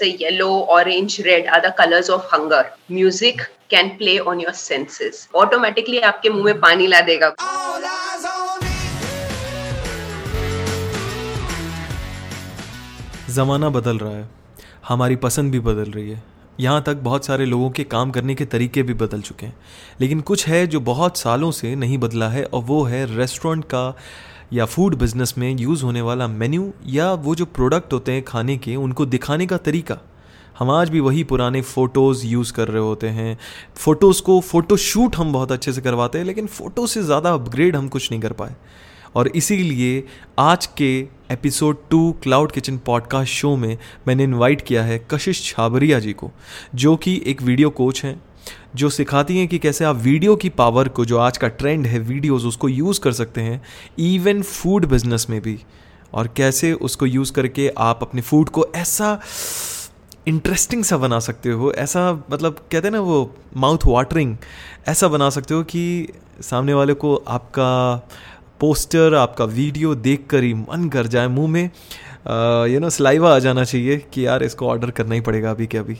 The yellow, orange, red are the colors of hunger. Music can play on your senses. Automatically आपके मुँह में पानी ला देगा. ज़माना बदल रहा है हमारी पसंद भी बदल रही है यहाँ तक बहुत सारे लोगों के काम करने के तरीके भी बदल चुके हैं लेकिन कुछ है जो बहुत सालों से नहीं बदला है और वो है रेस्टोरेंट का या फ़ूड बिज़नेस में यूज़ होने वाला मेन्यू या वो जो प्रोडक्ट होते हैं खाने के, उनको दिखाने का तरीका। हम आज भी वही पुराने फ़ोटोज़ यूज़ कर रहे होते हैं। फ़ोटोज़ को फ़ोटो शूट हम बहुत अच्छे से करवाते हैं, लेकिन फ़ोटो से ज़्यादा अपग्रेड हम कुछ नहीं कर पाए। और इसीलिए आज के episode two cloud kitchen podcast show में मैंने इनवाइट किया है कशिश छाबरिया जी को, जो कि एक वीडियो कोच हैं। जो सिखाती हैं कि कैसे आप वीडियो की पावर को, जो आज का ट्रेंड है, वीडियोस उसको यूज़ कर सकते हैं इवन फ़ूड बिज़नेस में भी। और कैसे उसको यूज़ करके आप अपने फ़ूड को ऐसा इंटरेस्टिंग सा बना सकते हो, ऐसा मतलब कहते हैं ना वो माउथ वाटरिंग ऐसा बना सकते हो कि सामने वाले को आपका पोस्टर आपका वीडियो देख कर ही मन कर जाए, मुँह में यू नो सलाइवा आ जाना चाहिए कि यार इसको ऑर्डर करना ही पड़ेगा अभी के अभी।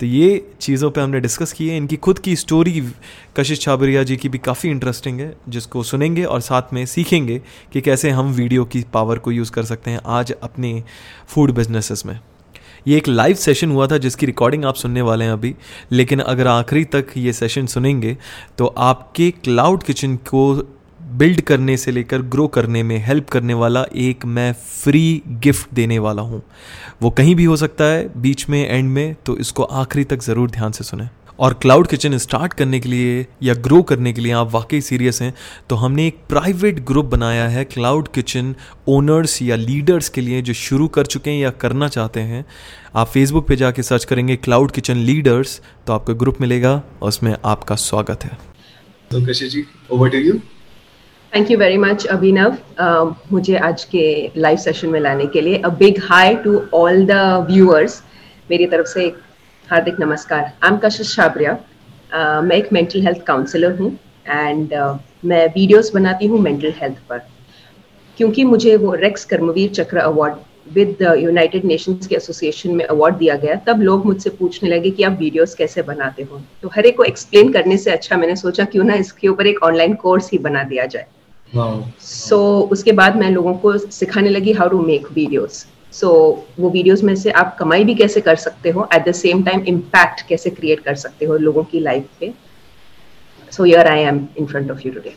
तो ये चीज़ों पे हमने डिस्कस की है इनकी खुद की स्टोरी कशिश छाबरिया जी की भी काफ़ी इंटरेस्टिंग है, जिसको सुनेंगे और साथ में सीखेंगे कि कैसे हम वीडियो की पावर को यूज़ कर सकते हैं आज अपने फ़ूड बिजनेसेस में। ये एक लाइव सेशन हुआ था जिसकी रिकॉर्डिंग आप सुनने वाले हैं अभी, लेकिन अगर आखिरी तक ये सेशन सुनेंगे तो आपके क्लाउड किचन को बिल्ड करने से लेकर ग्रो करने में, हेल्प करने वाला एक मैं फ्री गिफ्ट देने वाला हूँ। वो कहीं भी हो सकता है, बीच में एंड में तो इसको आखिरी तक ज़रूर ध्यान से सुने। और क्लाउड किचन स्टार्ट करने के लिए या ग्रो करने के लिए आप वाकई सीरियस हैं तो हमने एक प्राइवेट ग्रुप बनाया है क्लाउड किचन ओनर्स या लीडर्स के लिए जो शुरू कर चुके हैं या करना चाहते हैं। आप फेसबुक पे जाके सर्च करेंगे क्लाउड किचन लीडर्स तो आपको ग्रुप मिलेगा और उसमें आपका स्वागत है। तो जी over to you thank you very much Abhinav मुझे आज के लाइव सेशन में लाने के लिए a big hi to all the viewers मेरी तरफ़ से हार्दिक नमस्कार. आई एम कशिश छाबरिया मैं एक मेंटल हेल्थ काउंसलर हूँ एंड uh, मैं वीडियोस बनाती हूँ मेंटल हेल्थ पर. क्योंकि मुझे वो Rex Karmaveer Chakra award with United Nations के एसोसिएशन में अवार्ड दिया गया. तब लोग मुझसे पूछने लगे कि आप वीडियोस कैसे बनाते हो? तो हर एक को एक्सप्लेन करने से अच्छा मैंने सोचा क्यों ना इसके ऊपर एक ऑनलाइन कोर्स ही बना दिया जाए. सो so, उसके बाद मैं लोगों को सिखाने लगी how to make videos so वो वीडियोस में से आप कमाई भी कैसे कर सकते हो at the same time impact कैसे क्रिएट कर सकते हो लोगों की लाइफ पे so yeah I am in front of you today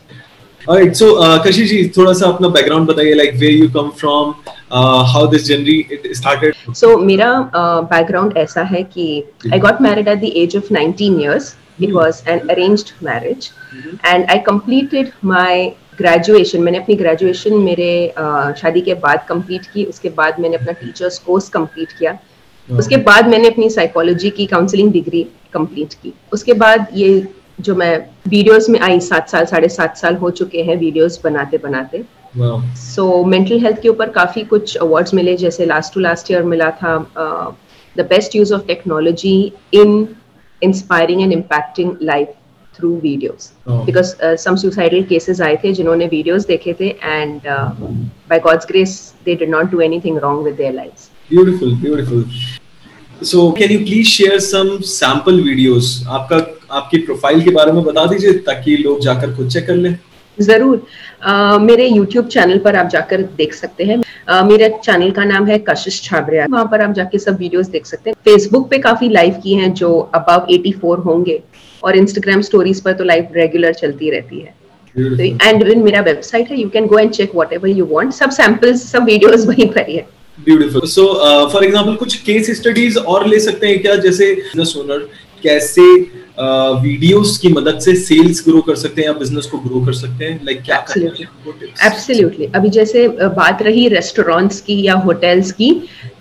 Alright, so uh, Kashi ji, थोड़ा सा अपना बैकग्राउंड बताइए like where you come from, uh, how this journey it started. So मेरा uh, ऐसा है कि I got married at the age of 19 years. It was an arranged marriage, and I completed my graduation मैंने अपनी graduation मेरे शादी के बाद कंप्लीट की. उसके बाद मैंने अपना टीचर्स कोर्स कंप्लीट किया. उसके बाद मैंने अपनी साइकोलॉजी की काउंसलिंग डिग्री कंप्लीट की. उसके बाद ये जो मैं वीडियोस में आई सात साल साढ़े सात साल हो चुके हैं वीडियोस बनाते बनाते। सो मेंटल हेल्थ के ऊपर काफ़ी कुछ अवार्ड्स मिले जैसे लास्ट टू लास्ट ईयर मिला था the best use of technology in inspiring and impacting life through videos because some suicidal cases आए थे जिन्होंने वीडियोस देखे थे and by God's grace they did not do anything wrong with their lives beautiful beautiful so can you please share some sample videos आपका आपकी profile के बारे में बता दीजिए ताकि लोग जाकर खुद चेक कर लें। ज़रूर। uh, मेरे YouTube चैनल पर आप जाकर देख सकते हैं। uh, मेरे चैनल का नाम है कशिश छाबरिया वहाँ पर आप जाके सब वीडियोस देख सकते हैं। फेसबुक पे काफ़ी लाइव की हैं जो अबव 84 होंगे और इंस्टाग्राम स्टोरीज पर तो लाइव रेगुलर चलती रहती है। एंड तो, मेरा वेबसाइट है। You can go and check whatever you want सब सैम्पल्स सब वीडियोज़ वहीं पर ही है। ब्यूटीफुल सो फॉर एग्ज़ाम्पल कुछ केस स्टडीज़ और ले सकते हैं क्या? जैसे ओनर कैसे वीडियोस की मदद से सेल्स ग्रो कर सकते हैं या बिज़नेस को ग्रो कर सकते हैं? लाइक क्या एब्सोल्युटली अभी जैसे बात रही रेस्टोरेंट्स की या होटल्स की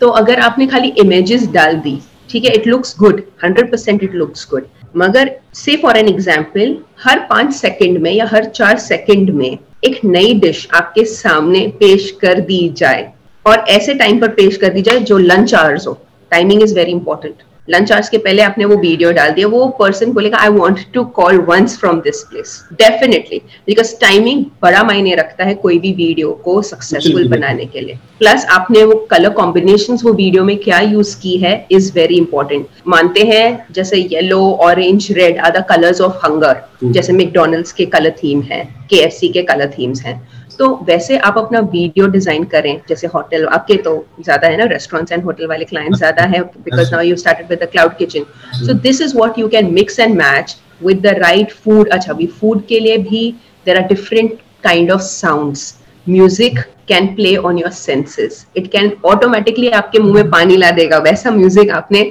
तो अगर आपने खाली इमेजेस डाल दी ठीक है it looks good hundred percent it looks good मगर से फॉर एन एग्ज़ाम्पल हर पाँच सेकंड में या हर चार सेकंड में एक नई डिश आपके सामने पेश कर दी जाए और ऐसे टाइम पर पेश कर दी जाए जो लंच आवर्स हो. Timing is very important lunch hours के पहले आपने वो वीडियो डाल दिया वो पर्सन बोलेगा I want to call once from this place definitely because timing बड़ा मायने रखता है कोई भी वीडियो को सक्सेसफुल बनाने के लिए। प्लस आपने वो कलर कॉम्बिनेशन वो वीडियो में क्या यूज़ की है इज़ वेरी इंपॉर्टेंट मानते हैं जैसे yellow orange red are the colours of hunger जैसे मैकडोनल्ड्स के कलर थीम है के के कलर थीम्स हैं। तो वैसे आप अपना वीडियो डिज़ाइन करें जैसे होटल आपके तो ज़्यादा है ना रेस्टोरेंट्स एंड होटल वाले क्लाइंट ज़्यादा है because now you started with the cloud kitchen so this is what you can mix and match with the right food अच्छा अभी फ़ूड के लिए भी there are different kind of sounds music can play on your senses it can automatically आपके मुँह में पानी ला देगा। वैसा म्यूज़िक आपने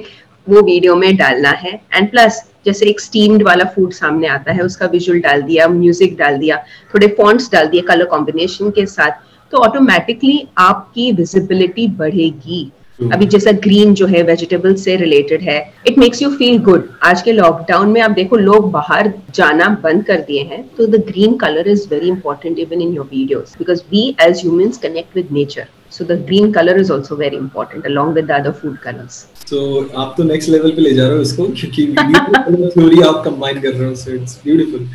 वो वीडियो में डालना है। एंड प्लस जैसे एक स्टीम्ड वाला फ़ूड सामने आता है उसका विजुअल डाल दिया म्यूज़िक डाल दिया थोड़े फॉन्ट्स डाल दिए कलर कॉम्बिनेशन के साथ तो ऑटोमेटिकली आपकी विजिबिलिटी बढ़ेगी। अभी जैसा ग्रीन जो है वेजिटेबल से रिलेटेड है it makes you feel good आज के लॉकडाउन में आप देखो लोग बाहर जाना बंद कर दिए हैं तो the green colour is very important even in your videos because we as humans connect with nature so the green colour is also very important along with the other food colors. So आप तो next level पे ले जा रहे हो इसको क्योंकि theory आप कंबाइन कर रहे हो so it's beautiful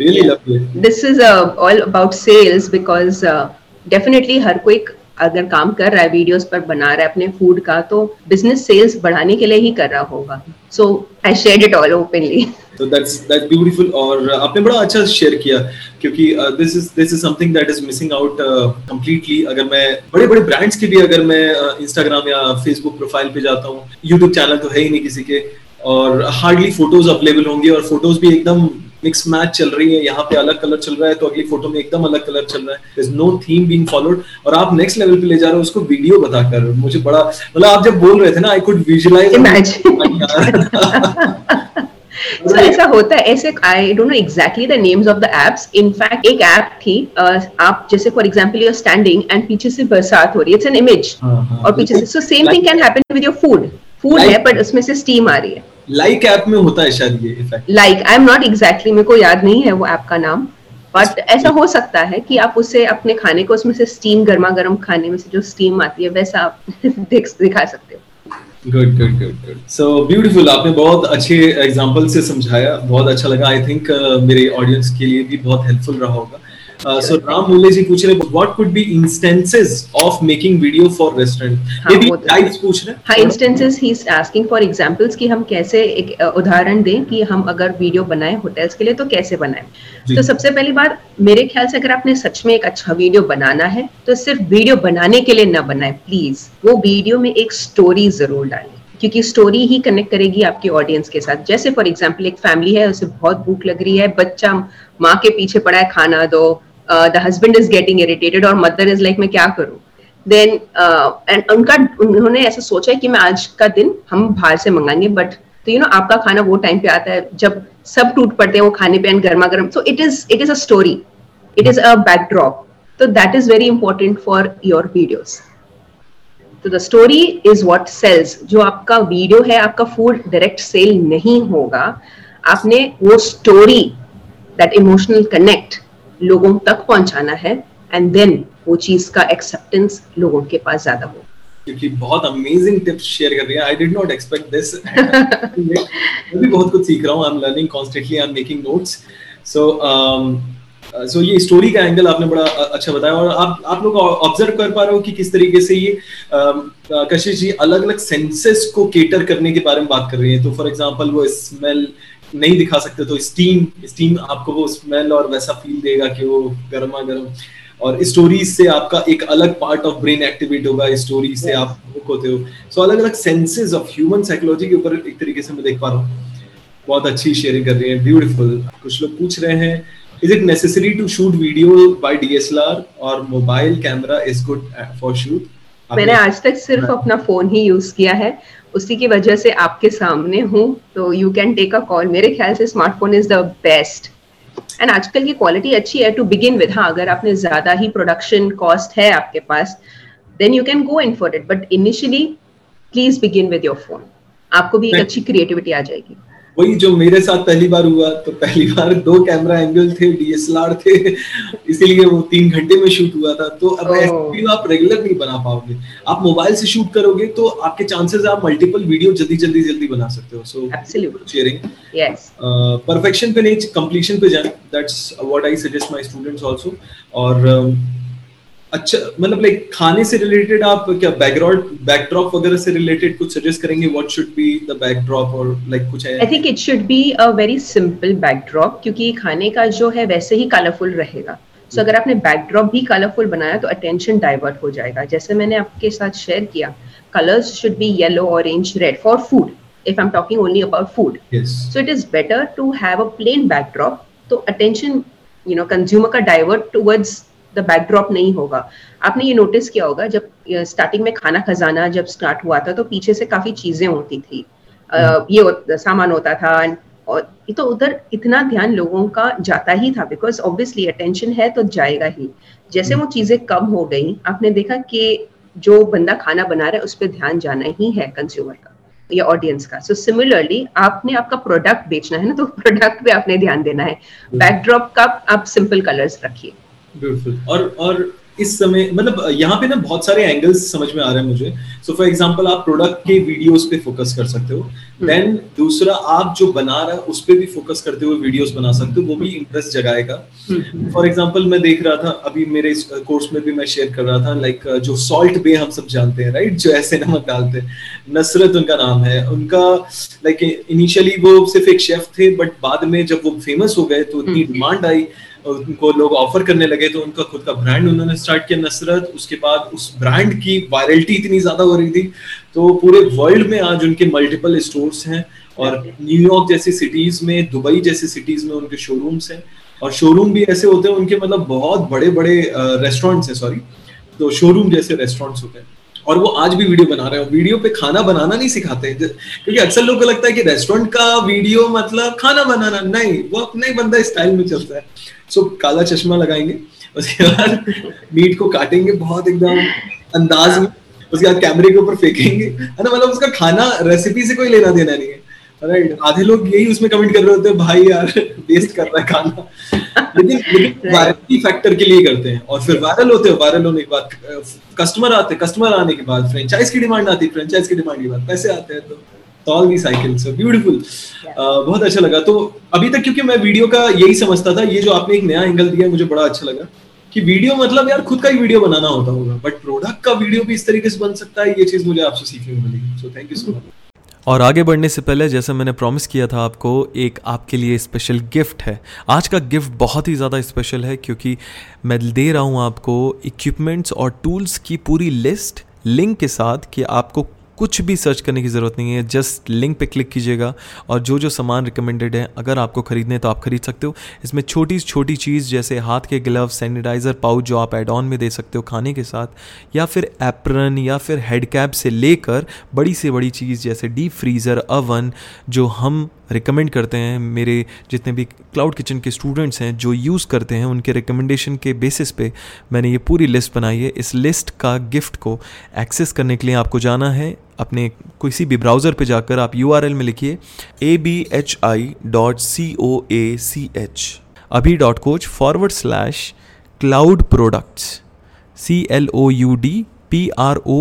really lovely this is all about sales because sales because definitely हर कोई अगर काम कर रहा है वीडियोस पर बना रहा है अपने फ़ूड का तो बिज़नेस सेल्स बढ़ाने के लिए ही कर रहा होगा। So I share it all openly तो दैट्स दैट्स ब्यूटीफुल और आपने बड़ा अच्छा शेयर किया क्योंकि this is this is something that is missing out completely अगर मैं बड़े बड़े ब्रांड्स के भी अगर मैं इंस्टाग्राम uh, या फेसबुक प्रोफ़ाइल पे जाता हूँ यूट्यूब चैनल तो है ही नहीं किसी के और हार्डली फ़ोटोज़ अवेलेबल होंगे और फ़ोटोज़ भी एकदम मिक्स मैच चल रही है। यहाँ पे अलग कलर चल रहा है तो अगली फ़ोटो में एकदम अलग कलर चल रहा है। नो थीम बीइंग फॉलोड और आप नेक्स्ट लेवल पे ले जा रहे हो उसको वीडियो बताकर। मुझे बड़ा मतलब आप जब बोल रहे थे ना आई कुड विजुअलाइज so ऐसा होता है ऐसे I don't know exactly the names of the apps in fact एक ऐप थी आप जैसे for example you are standing and पीछे से बरसात हो रही है इट्स एन इमेज और पीछे से so same thing can happen with your food food है बट उसमें से स्टीम आ रही है। लाइक ऐप में होता है शायद ये effect like I am not exactly मेरे को याद नहीं है वो ऐप का नाम। बट ऐसा हो सकता है कि आप उसे अपने खाने को उसमें से स्टीम गर्मा गर्म खाने में से जो स्टीम आती है वैसा आप दिखा सकते हो। Good good good good so beautiful आपने बहुत अच्छे एग्जांपल से समझाया बहुत अच्छा लगा. आई थिंक uh, मेरे ऑडियंस के लिए भी बहुत हेल्पफुल रहा होगा. सो राम मुल्ले जी पूछ रहे हैं what could be instances of making video for restaurant may be guides पूछ रहे हैं। हाँ इंस्टेंसेस ही इज़ आस्किंग फॉर एग्जांपल्स कि हम कैसे एक उदाहरण दें कि हम अगर वीडियो बनाएँ होटल्स के लिए तो कैसे बनाएँ। तो सबसे पहली बात मेरे ख्याल से अगर आपने सच में एक अच्छा वीडियो बनाना है तो सिर्फ़ वीडियो बनाने के लिए ना बनाए प्लीज़ वो वीडियो में एक स्टोरी ज़रूर डालें क्योंकि स्टोरी ही कनेक्ट करेगी आपके ऑडियंस के साथ। जैसे फॉर एग्ज़ाम्पल एक फैमिली है उसे बहुत भूख लग रही है बच्चा माँ के पीछे पड़ा है खाना दो the husband is getting irritated और मदर इज़ लाइक मैं क्या करूँ? देन एंड उनका, उन्होंने ऐसा सोचा है कि मैं आज का दिन हम बाहर से मंगाएँगे बट तो यू नो आपका खाना वो टाइम पे आता है जब सब टूट पड़ते हैं वो खाने पे एंड गर्मा गर्म। So it is it is a story it is a backdrop तो that is very important for your videos तो the story is what sells जो आपका वीडियो है, आपका फ़ूड डायरेक्ट सेल नहीं होगा, आपने वो स्टोरी दैट इमोशनल कनेक्ट लोगों तक पहुंचाना है एंड देन वो चीज़ का एक्सेप्टेंस लोगों के पास ज़्यादा हो। क्योंकि बहुत अमेजिंग टिप्स शेयर कर रही है। I did not expect this मैं भी बहुत कुछ सीख रहा हूँ। I am learning constantly I am making notes so so ये स्टोरी का एंगल आपने बड़ा अच्छा बताया। और आप आप लोग ऑब्ज़र्व कर पा रहे हो कि किस तरीके से ये कशिश जी अलग अलग सेंसेस को केटर करने के बारे में बात कर रही है। तो फॉर एग्जांपल वो स्मेल नहीं दिखा सकते तो स्टीम स्टीम आपको वो स्मेल और वैसा फील देगा कि वो गर्मा गर्म। और स्टोरीज से आपका एक अलग पार्ट ऑफ़ ब्रेन एक्टिवेट होगा स्टोरी से आप हुक होते हो। सो so, अलग अलग सेंसेस ऑफ़ ह्यूमन साइकोलॉजी के ऊपर एक तरीके से मैं देख पा रहा हूँ। बहुत अच्छी शेयरिंग कर रही है ब्यूटीफुल कुछ लोग पूछ रहे हैं is it necessary to shoot video by DSLR और mobile camera is good for shoot मैंने आज तक सिर्फ़। अपना फ़ोन ही यूज़ किया है। उसी की वजह से आपके सामने हूँ। तो you can take a call मेरे ख्याल से smartphone is the best and आजकल की क्वालिटी अच्छी है टू बिगिन विद हाँ अगर आपने ज़्यादा ही प्रोडक्शन कॉस्ट है आपके पास then you can go in for it but initially please begin with your phone आपको भी एक अच्छी क्रिएटिविटी आ जाएगी। वही जो मेरे साथ पहली बार हुआ तो पहली बार दो कैमरा एंगल थे डीएसएलआर थे इसीलिए वो तीन घंटे में शूट हुआ था। तो अब वीडियो आप रेगुलर नहीं बना पाओगे। आप मोबाइल से शूट करोगे तो आपके चांसेस आप मल्टीपल वीडियो जल्दी जल्दी जल्दी बना सकते हो। सो शेयरिंग परफेक्शन पे नहीं कंप्लीशन पे जाए। That's what I suggest my students also और um, अच्छा मतलब लाइक खाने से रिलेटेड आप क्या बैकग्राउंड बैकड्रॉप वगैरह से रिलेटेड कुछ सजेस्ट करेंगे what should be the backdrop और लाइक कुछ है I think it should be a very simple backdrop क्योंकि खाने का जो है वैसे ही कलरफुल रहेगा सो so, अगर आपने बैकड्रॉप भी कलरफुल बनाया तो अटेंशन डाइवर्ट हो जाएगा जैसे मैंने आपके साथ शेयर किया colours should be yellow orange red for food if I'm talking only about food. Yes. So it is better to have a plain backdrop. तो attention, you know, consumer का divert towards the backdrop नहीं होगा। आपने ये notice किया होगा जब starting में खाना खजाना जब स्टार्ट हुआ था तो पीछे से काफ़ी चीज़ें होती थी। uh, ये सामान होता था और तो उधर इतना ध्यान लोगों का जाता ही था बिकॉज़ ऑब्वियसली अटेंशन है तो जाएगा ही। जैसे वो चीज़ें कम हो गई आपने देखा कि जो बंदा खाना बना रहा है उस पर ध्यान जाना ही है कंज्यूमर का या ऑडियंस का। सो so, सिमिलरली आपने आपका प्रोडक्ट बेचना है ना तो प्रोडक्ट पे आपने ध्यान देना है। बैकड्रॉप का आप सिंपल कलर्स रखिए। ब्यूटीफुल और और इस समय मतलब यहाँ पे ना बहुत सारे एंगल्स समझ में आ रहे हैं मुझे। सो फॉर एग्जांपल आप प्रोडक्ट के वीडियोस पे फोकस कर सकते हो। Then hmm. दूसरा आप जो बना रहा है उस पे भी फोकस करते हुए वीडियोस बना सकते हो वो भी इंटरेस्ट जगाएगा। फॉर एग्जांपल मैं देख रहा था अभी मेरे इस कोर्स में भी मैं शेयर कर रहा था लाइक like, जो सॉल्ट बे हम सब जानते हैं राइट जो ऐसे नमक डालते हैं। नसरत उनका नाम है। उनका लाइक like, इनिशियली वो सिर्फ़ एक शेफ थे बट बाद में जब वो फ़ेमस हो गए तो इतनी डिमांड हम्म। आई। उनको लोग ऑफ़र करने लगे तो उनका खुद का ब्रांड उन्होंने स्टार्ट किया नसरत। उसके बाद उस ब्रांड की वायरलिटी इतनी ज़्यादा हो रही थी। तो पूरे वर्ल्ड में आज उनके मल्टीपल स्टोर्स हैं और न्यूयॉर्क जैसी सिटीज़ में दुबई जैसी सिटीज़ में उनके शोरूम्स हैं। और शोरूम भी ऐसे होते हैं, उनके मतलब बहुत बड़े बड़े रेस्टोरेंट्स हैं सॉरी तो शोरूम जैसे रेस्टोरेंट्स होते हैं। और वो आज भी वीडियो बना रहे हैं। वीडियो पे खाना बनाना नहीं सिखाते। क्योंकि अक्सर लोगों को लगता है कि रेस्टोरेंट का वीडियो मतलब खाना बनाना नहीं, वो अपने ही बंदा स्टाइल में चलता है। सो काला चश्मा लगाएँगे उसके बाद मीट को काटेंगे बहुत एकदम अंदाज में उसके बाद कैमरे के ऊपर फेंकेंगे। है ना मतलब उसका खाना रेसिपी से कोई लेना देना नहीं है। राइट आधे लोग यही उसमें कमेंट कर रहे होते हैं भाई यार वेस्ट कर रहा है खाना। लेकिन लेकिन वायरलिटी फैक्टर के लिए करते हैं। और फिर वायरल होते हैं वायरल होने के बाद कस्टमर आते हैं कस्टमर आने के बाद फ्रेंचाइज की डिमांड आती है फ्रेंचाइज की डिमांड के बाद पैसे आते हैं तो all the cycle so beautiful बहुत अच्छा लगा। तो अभी तक क्योंकि मैं वीडियो का यही समझता था ये जो आपने एक नया एंगल दिया मुझे बड़ा अच्छा लगा कि वीडियो मतलब यार खुद का ही वीडियो बनाना होता होगा बट प्रोडक्ट का वीडियो भी इस तरीके से बन सकता है ये चीज़ मुझे आपसे सीखने को मिली। So thank you so much और आगे बढ़ने से पहले जैसे मैंने प्रॉमिस किया था आपको एक आपके लिए स्पेशल गिफ्ट है। आज का गिफ्ट बहुत ही ज़्यादा स्पेशल है क्योंकि मैं दे रहा हूँ आपको इक्विपमेंट्स और टूल्स की पूरी लिस्ट लिंक के साथ कि आपको कुछ भी सर्च करने की ज़रूरत नहीं है जस्ट लिंक पे क्लिक कीजिएगा। और जो जो सामान रिकमेंडेड है, अगर आपको ख़रीदने तो आप खरीद सकते हो। इसमें छोटी छोटी चीज़ जैसे हाथ के ग्लव सैनिटाइज़र पाउच जो आप एड ऑन में दे सकते हो खाने के साथ, या फिर एप्रन या फिर हेड कैप से लेकर बड़ी से बड़ी चीज़ जैसे डीप फ्रीज़र अवन जो हम रिकमेंड करते हैं। मेरे जितने भी क्लाउड किचन के स्टूडेंट्स हैं, जो यूज़ करते हैं, उनके रिकमेंडेशन के बेसिस पे मैंने ये पूरी लिस्ट बनाई है। इस लिस्ट का गिफ्ट को एक्सेस करने के लिए आपको जाना है। अपने किसी भी ब्राउज़र पे जाकर आप यूआरएल में लिखिए A B H I dot C O A C H Abhi dot coach forward slash cloud products C L O U D P R O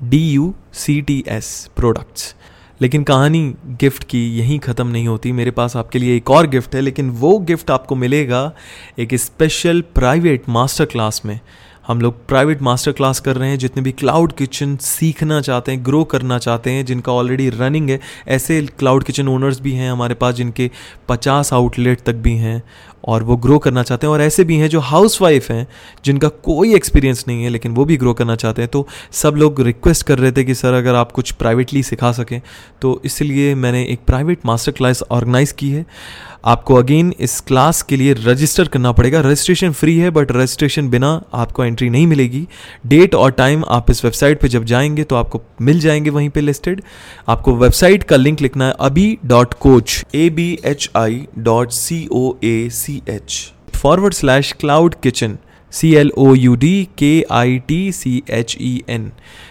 D U C T S products लेकिन कहानी gift की यहीं ख़त्म नहीं होती। मेरे पास आपके लिए एक और गिफ्ट है, लेकिन वो गिफ्ट आपको मिलेगा एक स्पेशल प्राइवेट मास्टर क्लास में। हम लोग प्राइवेट मास्टर क्लास कर रहे हैं, जितने भी क्लाउड किचन सीखना चाहते हैं ग्रो करना चाहते हैं, जिनका ऑलरेडी रनिंग है, ऐसे क्लाउड किचन ओनर्स भी हैं हमारे पास, जिनके 50 आउटलेट तक भी हैं, और वो ग्रो करना चाहते हैं, और ऐसे भी हैं जो हाउस वाइफ हैं, जिनका कोई एक्सपीरियंस नहीं है, लेकिन वो भी ग्रो करना चाहते हैं। तो सब लोग रिक्वेस्ट कर रहे थे कि, सर, अगर आप कुछ प्राइवेटली सिखा सकें। तो इसलिए मैंने एक प्राइवेट मास्टर क्लास ऑर्गेनाइज़ की है। आपको अगेन इस क्लास के लिए रजिस्टर करना पड़ेगा। रजिस्ट्रेशन फ्री है बट रजिस्ट्रेशन बिना आपको एंट्री नहीं मिलेगी। डेट और टाइम आप इस वेबसाइट पे जब जाएँगे तो आपको मिल जाएँगे वहीं पे लिस्टेड आपको वेबसाइट का लिंक लिखना है Abhi dot coach A B H I dot C O A C H forward slash cloud kitchen C L O U D K I T C H E N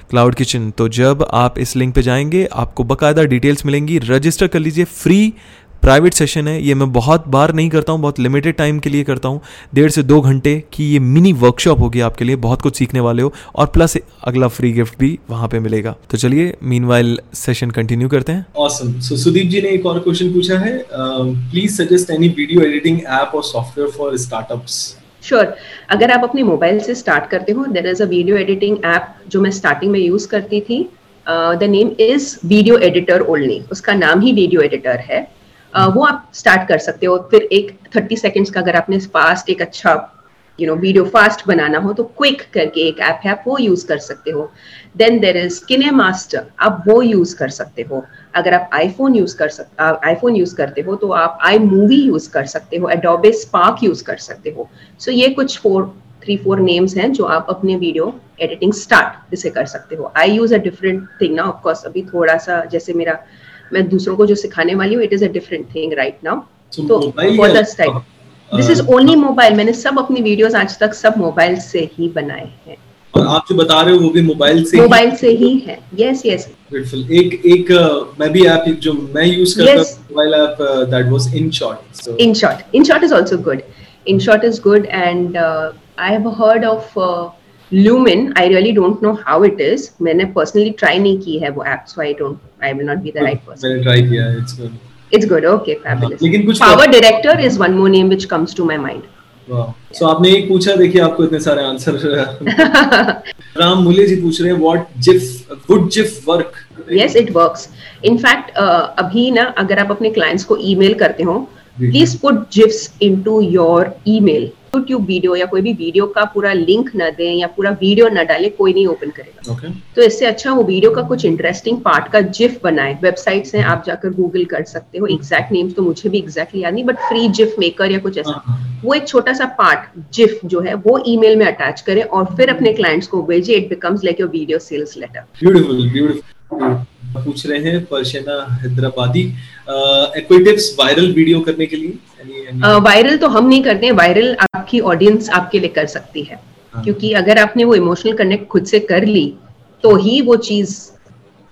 cloud kitchen तो जब आप इस link पे जाएँगे, आपको बकायदा details मिलेंगी। Register कर लीजिए फ्री प्राइवेट सेशन है ये मैं बहुत बार नहीं करता हूँ बहुत लिमिटेड टाइम के लिए करता हूँ। डेढ़ से दो घंटे की ये मिनी वर्कशॉप होगी आपके लिए बहुत कुछ सीखने वाले हो और प्लस अगला फ्री गिफ्ट भी वहाँ पे मिलेगा। तो चलिए मीन सेशन कंटिन्यू करते हैं। Awesome. so, सुदीप जी ने एक और क्वेश्चन पूछा है। Please suggest any video editing app और software for startups sure sure. अगर आप अपने मोबाइल से स्टार्ट करते हो there is a video editing app जो मैं स्टार्टिंग में यूज़ करती थी। The name is video editor only उसका नाम ही वीडियो एडिटर है। वो आप स्टार्ट कर सकते हो। फिर एक थर्टी सेकेंड्स का अगर आपने फास्ट एक अच्छा यू नो वीडियो फास्ट बनाना हो तो क्विक करके एक ऐप है वो यूज़ कर सकते हो। Then there is KineMaster आप वो यूज़ कर सकते हो। अगर आप आईफोन यूज़ कर सकते आईफोन यूज़ करते हो तो आप आई मूवी यूज़ कर सकते हो एडोबे स्पार्क यूज़ कर सकते हो। सो so ये कुछ फोर थ्री फोर नेम्स हैं जो आप अपने वीडियो एडिटिंग स्टार्ट इसे कर सकते हो। I use a different thing ना ऑफकोर्स अभी थोड़ा सा, जैसे मेरा मैं दूसरों को जो सिखाने वाली हूँ it is a different thing right now तो for the style this is only mobile मैंने सब अपनी वीडियोस आज तक सब मोबाइल से ही बनाए हैं। और आप जो बता रहे हो वो भी मोबाइल से मोबाइल से ही है। यस यस ब्यूटीफुल एक एक मैं भी ऐप जो मैं यूज़ करता हूँ mobile app that was InShot so InShot InShot is also good InShot is good and I have heard of Lumen, I really don't know how it is. मैंने personally try नहीं की है वो app, so I don't, I will not be the right person. मैंने try किया है, it's good. It's good, okay, fabulous. लेकिन कुछ Power Director is one more name which comes to my mind. So so, आपने एक पूछा देखिए आपको इतने सारे आंसर राम मुले जी पूछ रहे हैं what GIF would GIF work yes it works in fact अभी ना अगर आप अपने क्लाइंट्स को ईमेल करते हो please put GIFs into your email YouTube video या कोई भी वीडियो का पूरा लिंक न दें या पूरा वीडियो न डालें कोई नहीं ओपन करेगा। Okay. तो इससे अच्छा वो वीडियो का कुछ इंटरेस्टिंग पार्ट का जिफ बनाए। वेबसाइट्स हैं आप जाकर गूगल कर सकते हो। एग्जैक्ट नेम्स तो मुझे भी एग्जैक्टली याद नहीं बट फ्री जिफ मेकर या कुछ ऐसा। हाँ, हाँ। वो एक छोटा सा पार्ट जिफ जो है वो ईमेल में अटैच करें और फिर अपने क्लाइंट्स को भेजे। It becomes like your video sales letter beautiful beautiful पूछ रहे हैं परशेना हैदराबादी एक्विटिव्स वायरल वीडियो करने के लिए। वायरल uh, तो हम नहीं करते हैं वायरल आपकी ऑडियंस आपके लिए कर सकती है। हाँ. क्योंकि अगर आपने वो इमोशनल कनेक्ट खुद से कर ली तो ही वो चीज़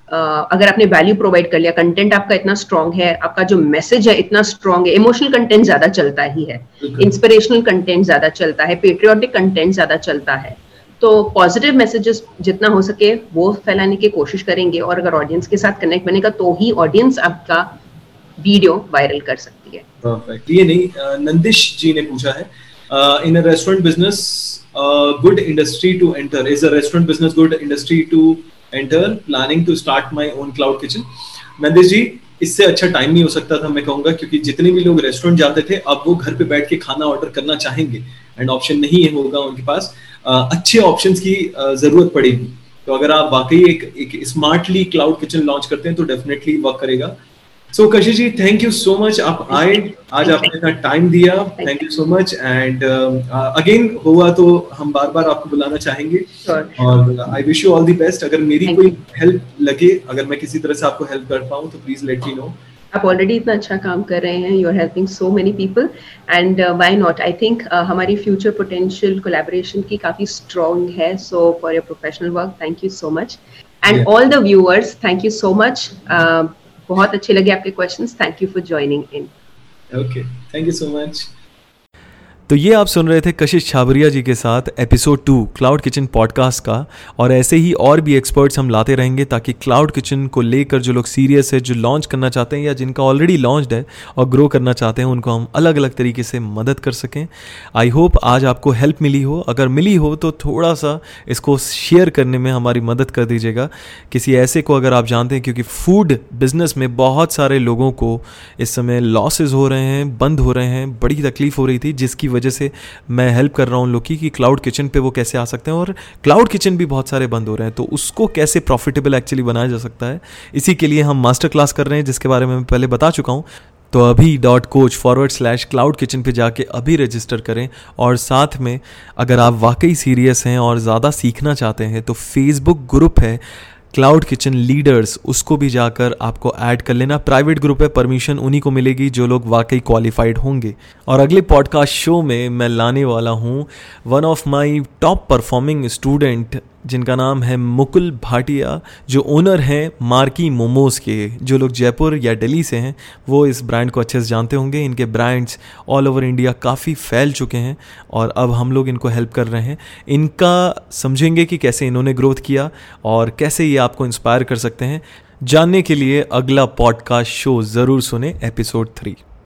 uh, अगर आपने वैल्यू प्रोवाइड कर लिया कंटेंट आपका इतना स्ट्रांग है आपका जो मैसेज है इतना स्ट्रांग है इमोशनल कंटेंट ज़्यादा चलता ही है। इंस्पिरेशनल कंटेंट ज़्यादा चलता है पेट्रियोटिक कंटेंट ज़्यादा चलता है। तो पॉजिटिव मैसेजेस जितना हो सके वो फैलाने की कोशिश करेंगे और अगर ऑडियंस के साथ कनेक्ट बनेगा तो ही ऑडियंस आपका वीडियो वायरल कर सकती है। परफेक्ट ये नहीं नंदिश जी ने पूछा है in a restaurant business good industry to enter is a restaurant business good industry to enter planning to start my own cloud kitchen Nandish ji इससे अच्छा टाइम नहीं हो सकता था मैं कहूँगा क्योंकि जितने भी लोग रेस्टोरेंट जाते थे अब वो घर पे बैठ के खाना ऑर्डर करना चाहेंगे एंड ऑप्शन नहीं है होगा उनके पास। uh, अच्छे ऑप्शन की uh, ज़रूरत पड़ेगी। तो अगर आप वाकई एक, एक स्मार्टली क्लाउड किचन लॉन्च करते हैं तो डेफिनेटली वर्क करेगा। So so, Kashish ji thank you so much आप आए आज आपने इतना टाइम दिया. Thank you so much and again हुआ तो हम बार बार आपको बुलाना चाहेंगे. और I wish you all the best अगर मेरी कोई हेल्प लगे अगर मैं किसी तरह से आपको हेल्प कर पाऊँ तो प्लीज़ लेट मी नो आप ऑलरेडी इतना अच्छा काम कर रहे हैं. You are helping so many people and why not I think हमारी फ्यूचर पोटेंशियल कोलैबोरेशन की काफ़ी स्ट्रॉन्ग है. So for your professional work thank you so much and all the viewers thank you so much बहुत अच्छे लगे आपके questions thank you for joining in okay thank you so much तो ये आप सुन रहे थे कशिश छाबरिया जी के साथ episode two cloud kitchen podcast का। और ऐसे ही और भी एक्सपर्ट्स हम लाते रहेंगे ताकि क्लाउड किचन को लेकर जो लोग सीरियस है, जो लॉन्च करना चाहते हैं या जिनका ऑलरेडी लॉन्च है और ग्रो करना चाहते हैं, उनको हम अलग अलग तरीके से मदद कर सकें। आई होप आज आपको हेल्प मिली हो। अगर मिली हो तो थोड़ा सा इसको शेयर करने में हमारी मदद कर दीजिएगा। किसी ऐसे को अगर आप जानते हैं, क्योंकि फ़ूड बिज़नेस में बहुत सारे लोगों को इस समय लॉसेज हो रहे हैं, बंद हो रहे हैं, बड़ी तकलीफ़ हो रही थी, जिसकी वजह से मैं हेल्प कर रहा हूँ लोग की कि क्लाउड किचन पे वो कैसे आ सकते हैं और क्लाउड किचन भी बहुत सारे बंद हो रहे हैं। तो उसको कैसे प्रॉफिटेबल एक्चुअली बनाया जा सकता है, इसी के लिए हम मास्टर क्लास कर रहे हैं, जिसके बारे में मैं पहले बता चुका हूँ। तो अभी dot coach forward slash cloud kitchen पे जाके अभी रजिस्टर करें और साथ में अगर आप वाकई सीरियस हैं और ज़्यादा सीखना चाहते हैं तो फेसबुक ग्रुप है क्लाउड किचन लीडर्स उसको भी जाकर आपको ऐड कर लेना। प्राइवेट ग्रुप है परमिशन उन्हीं को मिलेगी जो लोग वाकई क्वालिफाइड होंगे। और अगले पॉडकास्ट शो में मैं लाने वाला हूँ one of my top performing student जिनका नाम है मुकुल भाटिया, जो ओनर हैं मार्की मोमोज के। जो लोग जयपुर या दिल्ली से हैं, वो इस ब्रांड को अच्छे से जानते होंगे। इनके ब्रांड्स ऑल ओवर इंडिया काफ़ी फैल चुके हैं और अब हम लोग इनको हेल्प कर रहे हैं। इनका समझेंगे कि कैसे इन्होंने ग्रोथ किया और कैसे ये आपको इंस्पायर कर सकते हैं। जानने के लिए अगला पॉडकास्ट शो ज़रूर सुने एपिसोड थ्री